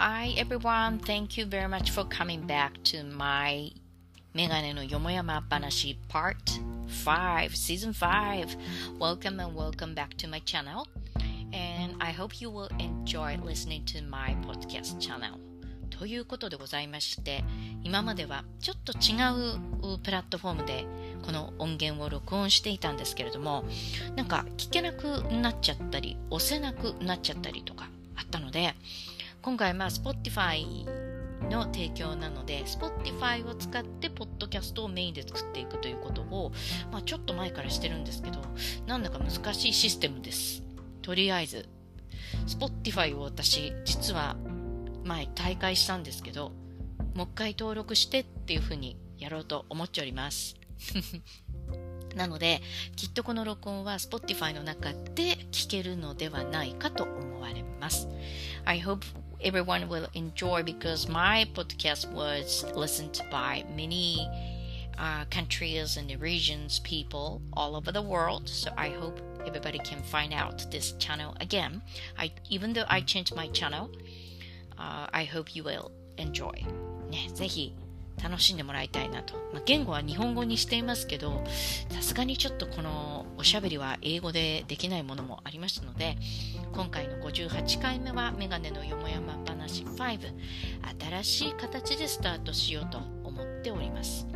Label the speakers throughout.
Speaker 1: Hi everyone, thank you very much for coming back to my メガネのよもやま話 Part 5, Season 5. Welcome and welcome back to my channel. And I hope you will enjoy listening to my podcast channel. ということでございまして、今まではちょっと違うプラットフォームでこの音源を録音していたんですけれども、なんか聞けなくなっちゃったり、押せなくなっちゃったりとかあったので、今回まあ Spotify の提供なので Spotify を使ってポッドキャストをメインで作っていくということを、まあ、ちょっと前からしてるんですけどなんだか難しいシステムです。とりあえず Spotify を私実は前大会したんですけどもう一回登録してっていうふうにやろうと思っております。なのできっとこの録音は Spotify の中で聞けるのではないかと思われます。I hope everyone will enjoy because my podcast was listened by many uh, countries and regions, people all over the world. So I hope everybody can find out this channel again. I even though I changed my channel, uh, I hope you will enjoy. ね、ぜひ 楽しんでもらいたいなと。まあ、言語は日本語にしていますけど、さすがにちょっとこのおしゃべりは英語でできないものもありましたので、今回の58回目はメガネのよもやま話5、新しい形でスタートしようと思っております。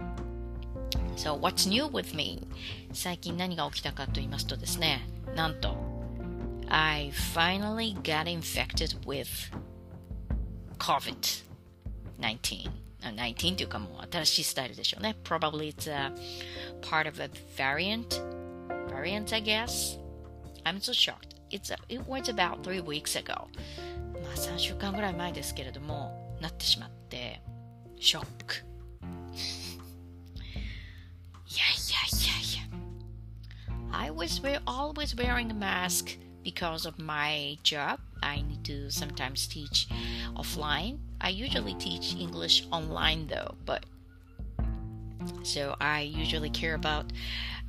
Speaker 1: So, what's new with me? 最近何が起きたかと言いますとですね、なんと、I finally got infected with COVID-19. 19というかもう新しいスタイルでしょうね。Probably it's a part of a variant. Variant, I guess. I'm so shocked. It's a, it was about three weeks ago. まあ3週間ぐらい前ですけれども、なってしまって、ショック。いやいやいやいや。I was always wearing a mask because of my job. I need to sometimes teach offline I usually teach English online though, but so I usually care about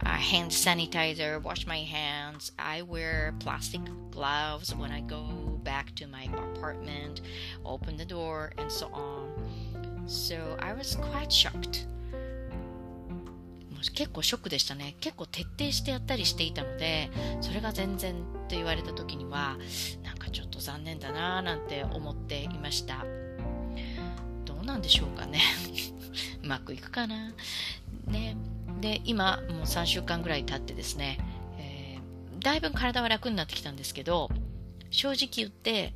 Speaker 1: uh, hand sanitizer, wash my hands. I wear plastic gloves when I go back to my apartment, open the door, and so on. So I was quite shocked. 結構ショックでしたね。結構徹底してやったりしていたので、それが全然と言われた時には、なんかちょっと残念だなぁなんて思っていましたど。うなんでしょうかね うまくいくかなねで今もう3週間ぐらい経ってですね、えー、だいぶ体は楽になってきたんですけど正直言って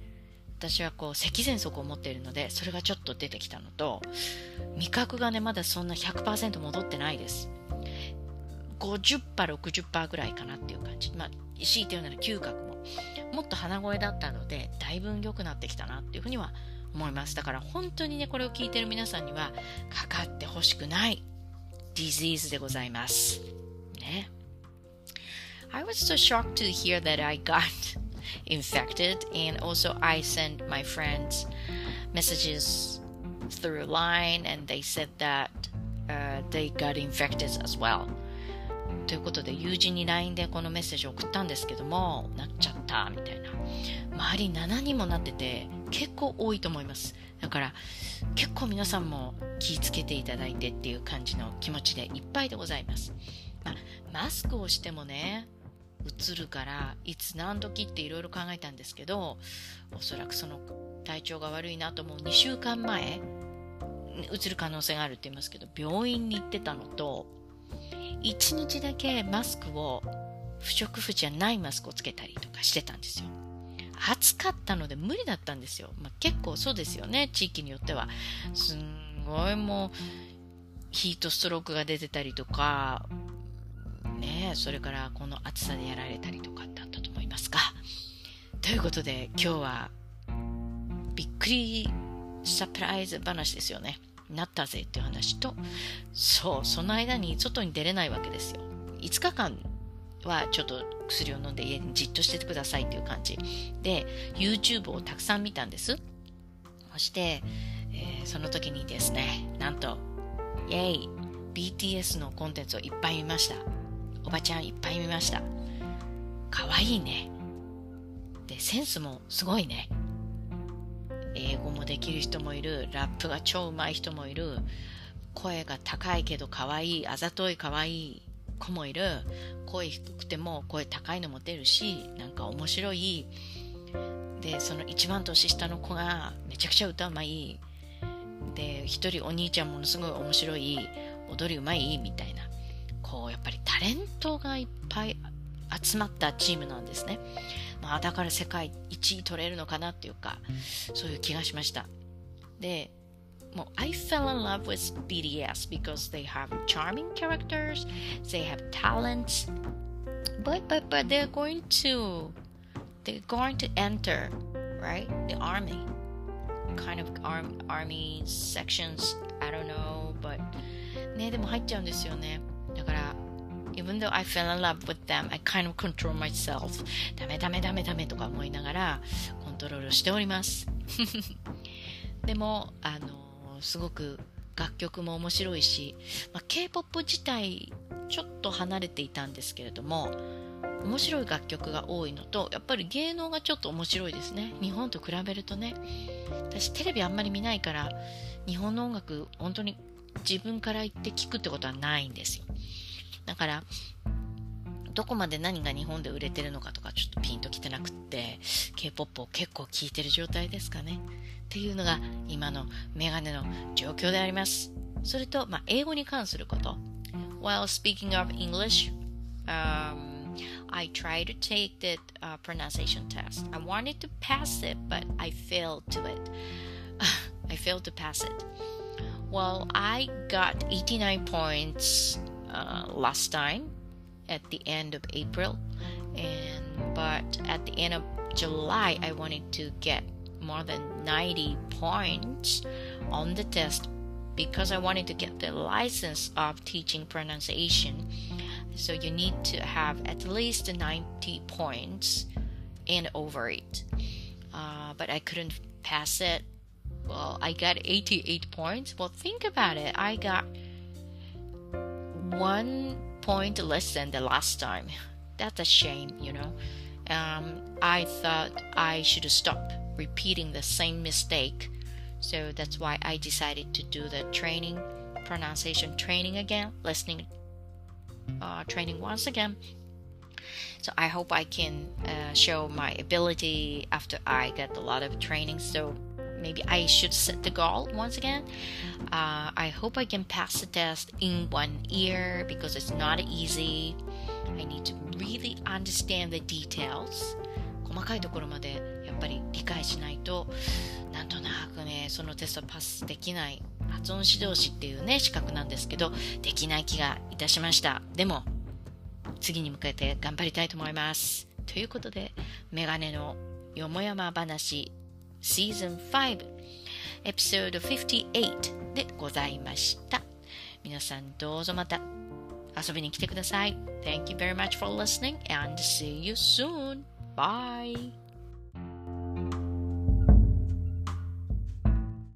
Speaker 1: 私はこう咳喘息を持っているのでそれがちょっと出てきたのと味覚がねまだそんな100%戻ってないです50%、60%ぐらいかなっていう感じ。まあ、強いて言うなら嗅覚も。もっと鼻声だったので、だいぶ良くなってきたなっていうふうには思います。だから本当にね、これを聞いてる皆さんには、かかってほしくない disease でございます。ね。I was so shocked to hear that I got infected and also I sent my friends messages through line and they said that uh, they got infected as well. ということで友人に LINE でこのメッセージを送ったんですけどもなっちゃったみたいな。周り7人もなってて結構多いと思います。だから結構皆さんも気をつけていただいてっていう感じの気持ちでいっぱいでございます、まあ、マスクをしてもね映るからいつ何時っていろいろ考えたんですけどおそらくその体調が悪いなと思う2週間前映る可能性があるって言いますけど病院に行ってたのと1日だけマスクを不織布じゃないマスクをつけたりとかしてたんですよ暑かったので無理だったんですよ。まあ、結構そうですよね、地域によっては。すんごいもう、ヒートストロークが出てたりとか、ねそれからこの暑さでやられたりとかってあったと思いますが。ということで、今日は、びっくりサプライズ話ですよね。なったぜっていう話と、そう、その間に外に出れないわけですよ。5日間はちょっと薬を飲んで家にじっとしててくださいっていう感じ。で YouTube をたくさん見たんです。そして、えー、その時にですねなんとイェイ BTS のコンテンツをいっぱい見ました。おばちゃんいっぱい見ました。かわいいね。でセンスもすごいね。英語もできる人もいる、ラップが超上手い人もいる、声が高いけど可愛い、あざとい可愛い子もいる、声低くても声高いのも出るし、なんか面白い。で、その一番年下の子がめちゃくちゃ歌うまい。で、一人お兄ちゃんものすごい面白い、踊りうまいみたいな。こう、やっぱりタレントがいっぱい集まったチームなんですね。まあ、だから世界1位取れるのかなっていうか、そういう気がしました。で、もう I fell in love with BTS because they have charming characters, they have talents, but but but they're going to they're going to enter right the army kind of arm, army sections I don't know but ねでも入っちゃうんですよね even though I fell in love with them, I kind of control myself. ダメダメダメダメとか思いながらコントロールしております。でも、あの、すごく楽曲も面白いし、まあ、K-POP 自体ちょっと離れていたんですけれども、面白い楽曲が多いのと、やっぱり芸能がちょっと面白いですね。日本と比べるとね。私テレビあんまり見ないから、日本の音楽本当に自分から言って聞くってことはないんですよ。だから、どこまで何が日本で売れてるのかとかちょっとピンときてなくって、K-POP を結構聴いてる状態ですかね。っていうのが今のメガネの状況であります。それと、まあ、英語に関すること。While speaking of English, um, I tried to take the、uh, pronunciation test. I wanted to pass it, but I failed to it. I failed to pass it. Well, I got 89 points uh, last time at the end of April, and but at the end of July, I wanted to get more than 90 points on the test because I wanted to get the license of teaching pronunciation. So you need to have at least 90 points and over it. Uh, but I couldn't pass it. Well, I got 88 points. Well, think about it. I got one point less than the last time. That's a shame, you know. Um, I thought I should stop repeating the same mistake. So that's why I decided to do the training, pronunciation training again, listening uh, training once again. So I hope I can uh, show my ability after I get a lot of training. So maybe I should set the goal once again. Uh, I hope I can pass the test in one year because it's not easy. I need to really understand the details. 細かいところまでやっぱり理解しないとなんとなくねそのテストパスできない発音指導士っていうね資格なんですけどできない気がいたしましたでも次に向けて頑張りたいと思いますということでメガネのよもやま話シーズン5エピソード58でございました。皆さんどうぞまた遊びに来てください。Thank you very much for listening and see you soon. Bye.